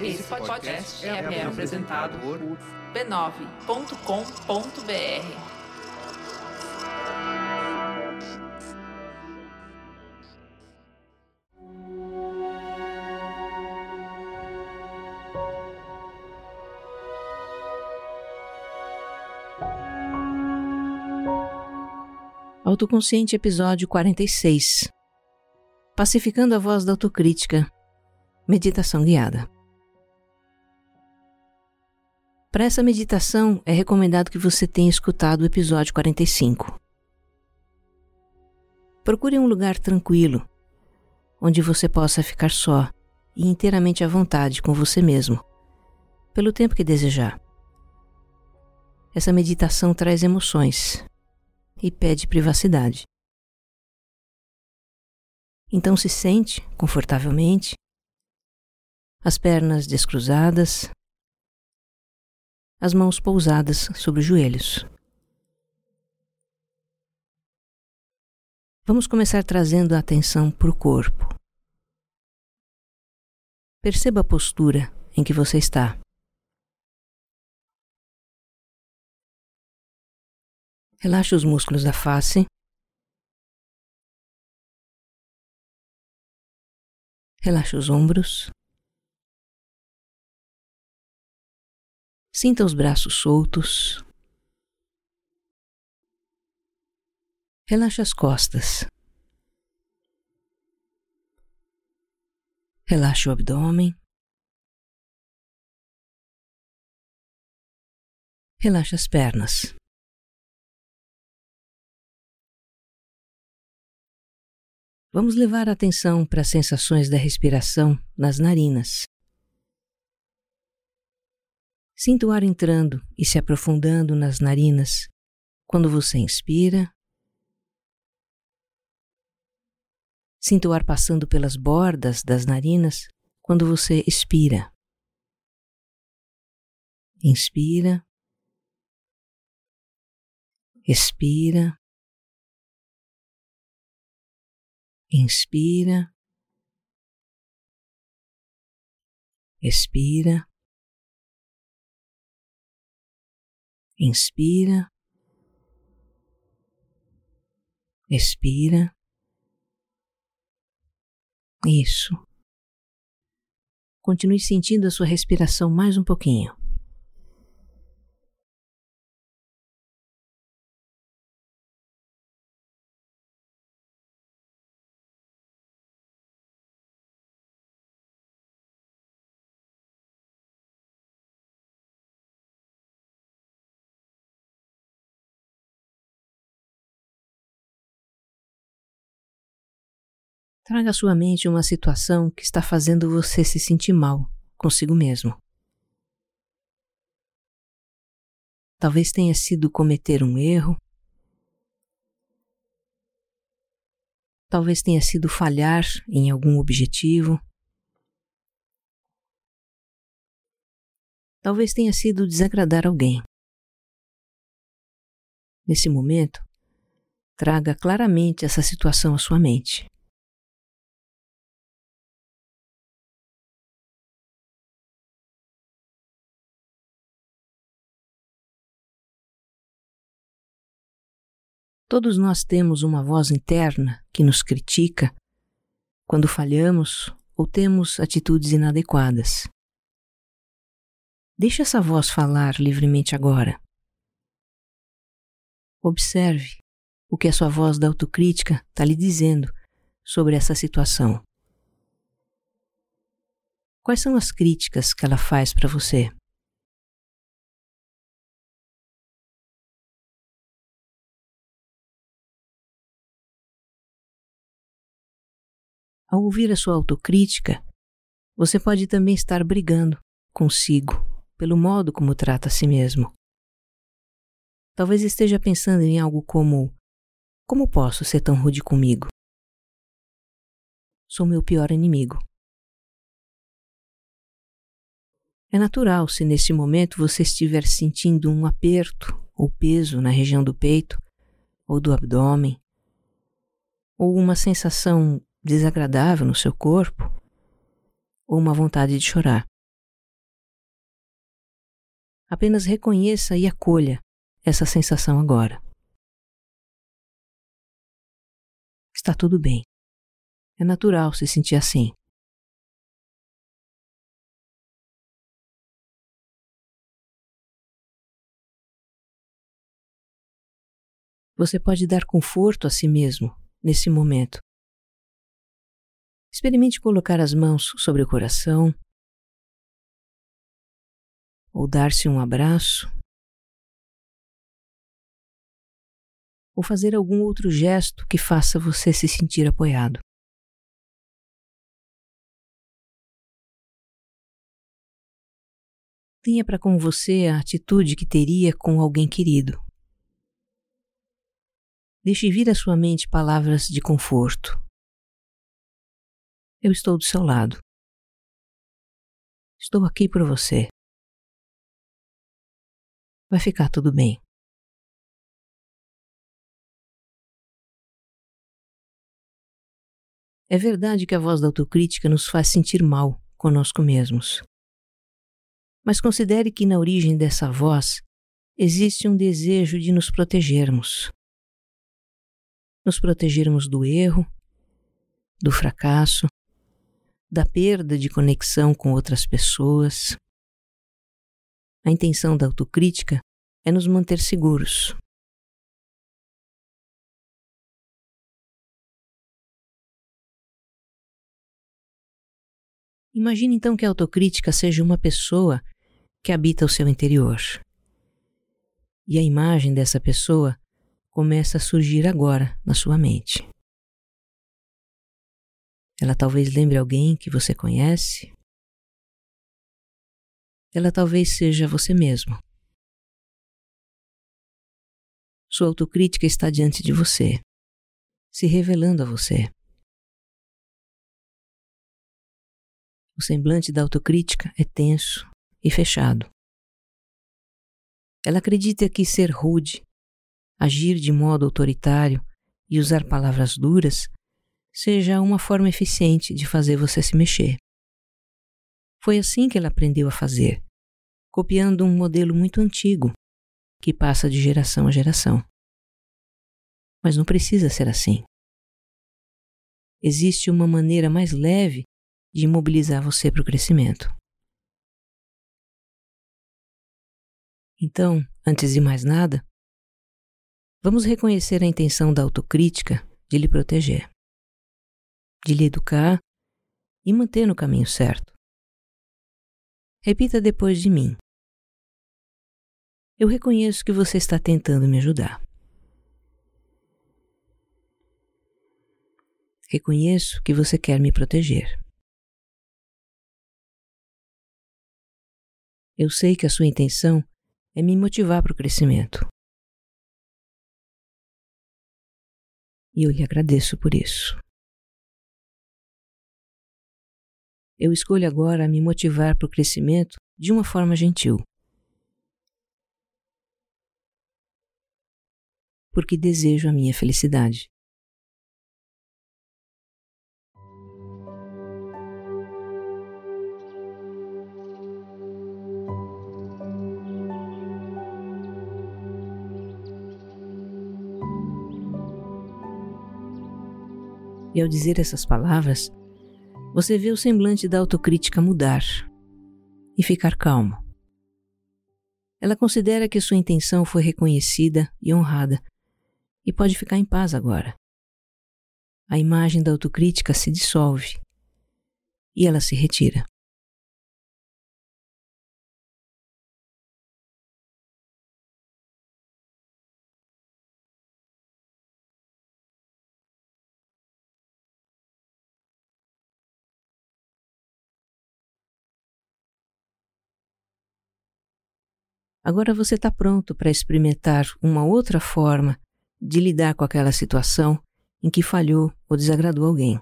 Esse podcast é, é apresentado por b9.com.br. Autoconsciente, episódio 46. Pacificando a voz da autocrítica. Meditação guiada. Para essa meditação, é recomendado que você tenha escutado o episódio 45. Procure um lugar tranquilo, onde você possa ficar só e inteiramente à vontade com você mesmo, pelo tempo que desejar. Essa meditação traz emoções, e pede privacidade. Então se sente confortavelmente, as pernas descruzadas, as mãos pousadas sobre os joelhos. Vamos começar trazendo a atenção para o corpo. Perceba a postura em que você está. Relaxe os músculos da face. Relaxe os ombros. Sinta os braços soltos. Relaxe as costas. Relaxe o abdômen. Relaxe as pernas. Vamos levar a atenção para as sensações da respiração nas narinas. Sinta o ar entrando e se aprofundando nas narinas quando você inspira. Sinta o ar passando pelas bordas das narinas quando você expira. Inspira. Expira. Inspira. Expira. Inspira. Expira. Isso. Continue sentindo a sua respiração mais um pouquinho. Traga à sua mente uma situação que está fazendo você se sentir mal consigo mesmo. Talvez tenha sido cometer um erro. Talvez tenha sido falhar em algum objetivo. Talvez tenha sido desagradar alguém. Nesse momento, traga claramente essa situação à sua mente. Todos nós temos uma voz interna que nos critica quando falhamos ou temos atitudes inadequadas. Deixe essa voz falar livremente agora. Observe o que a sua voz da autocrítica está lhe dizendo sobre essa situação. Quais são as críticas que ela faz para você? Ao ouvir a sua autocrítica, você pode também estar brigando consigo pelo modo como trata a si mesmo. Talvez esteja pensando em algo como: Como posso ser tão rude comigo? Sou meu pior inimigo. É natural se nesse momento você estiver sentindo um aperto ou peso na região do peito ou do abdômen, ou uma sensação desagradável no seu corpo, ou uma vontade de chorar. Apenas reconheça e acolha essa sensação agora. Está tudo bem. É natural se sentir assim. Você pode dar conforto a si mesmo nesse momento. Experimente colocar as mãos sobre o coração ou dar-se um abraço ou fazer algum outro gesto que faça você se sentir apoiado. Tenha para com você a atitude que teria com alguém querido. Deixe vir à sua mente palavras de conforto. Eu estou do seu lado. Estou aqui por você. Vai ficar tudo bem. É verdade que a voz da autocrítica nos faz sentir mal conosco mesmos. Mas considere que na origem dessa voz existe um desejo de nos protegermos nos protegermos do erro, do fracasso, da perda de conexão com outras pessoas. A intenção da autocrítica é nos manter seguros. Imagine então que a autocrítica seja uma pessoa que habita o seu interior. E a imagem dessa pessoa começa a surgir agora na sua mente. Ela talvez lembre alguém que você conhece. Ela talvez seja você mesmo. Sua autocrítica está diante de você, se revelando a você. O semblante da autocrítica é tenso e fechado. Ela acredita que ser rude, agir de modo autoritário e usar palavras duras seja uma forma eficiente de fazer você se mexer. Foi assim que ela aprendeu a fazer, copiando um modelo muito antigo que passa de geração a geração. Mas não precisa ser assim. Existe uma maneira mais leve de mobilizar você para o crescimento. Então, antes de mais nada, Vamos reconhecer a intenção da autocrítica de lhe proteger, de lhe educar e manter no caminho certo. Repita depois de mim. Eu reconheço que você está tentando me ajudar. Reconheço que você quer me proteger. Eu sei que a sua intenção é me motivar para o crescimento. e eu lhe agradeço por isso. Eu escolho agora me motivar para o crescimento de uma forma gentil. Porque desejo a minha felicidade. E ao dizer essas palavras, você vê o semblante da autocrítica mudar e ficar calmo. Ela considera que sua intenção foi reconhecida e honrada e pode ficar em paz agora. A imagem da autocrítica se dissolve e ela se retira. Agora você está pronto para experimentar uma outra forma de lidar com aquela situação em que falhou ou desagradou alguém.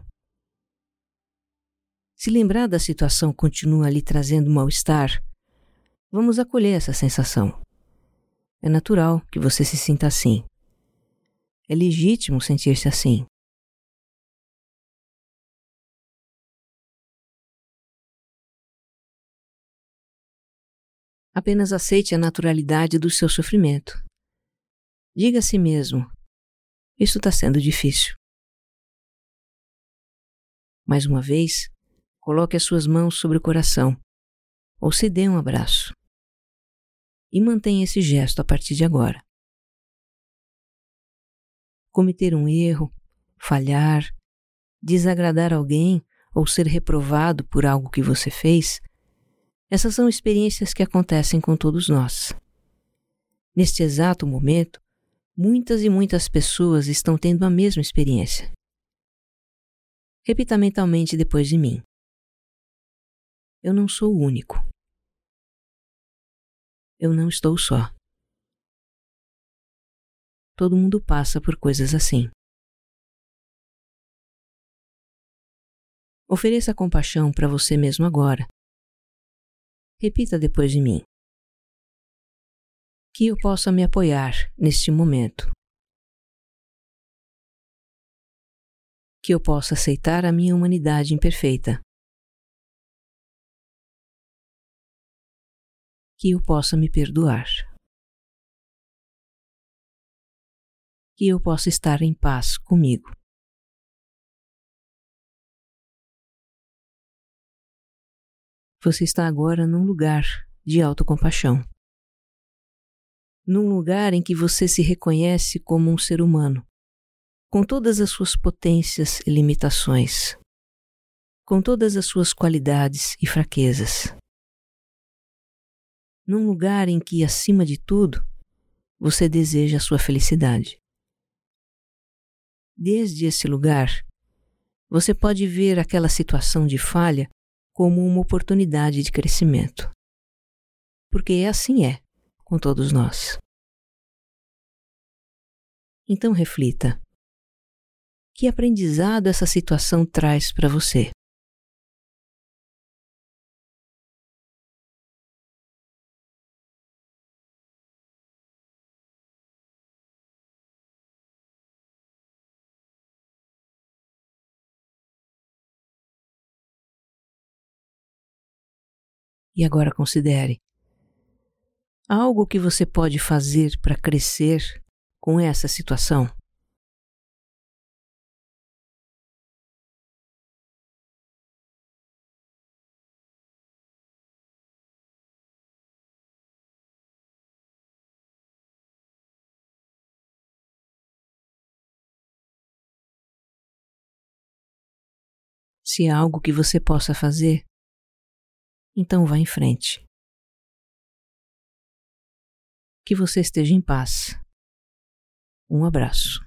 Se lembrar da situação continua lhe trazendo mal-estar, vamos acolher essa sensação. É natural que você se sinta assim. É legítimo sentir-se assim. Apenas aceite a naturalidade do seu sofrimento. Diga a si mesmo: Isso está sendo difícil. Mais uma vez, coloque as suas mãos sobre o coração ou se dê um abraço. E mantenha esse gesto a partir de agora. Cometer um erro, falhar, desagradar alguém ou ser reprovado por algo que você fez essas são experiências que acontecem com todos nós. Neste exato momento, muitas e muitas pessoas estão tendo a mesma experiência. Repita mentalmente depois de mim. Eu não sou o único. Eu não estou só. Todo mundo passa por coisas assim. Ofereça compaixão para você mesmo agora Repita depois de mim. Que eu possa me apoiar neste momento. Que eu possa aceitar a minha humanidade imperfeita. Que eu possa me perdoar. Que eu possa estar em paz comigo. Você está agora num lugar de autocompaixão. Num lugar em que você se reconhece como um ser humano, com todas as suas potências e limitações, com todas as suas qualidades e fraquezas. Num lugar em que, acima de tudo, você deseja a sua felicidade. Desde esse lugar, você pode ver aquela situação de falha como uma oportunidade de crescimento. Porque assim é com todos nós. Então reflita: que aprendizado essa situação traz para você? E agora considere: algo que você pode fazer para crescer com essa situação? Se há algo que você possa fazer, então vá em frente. Que você esteja em paz. Um abraço.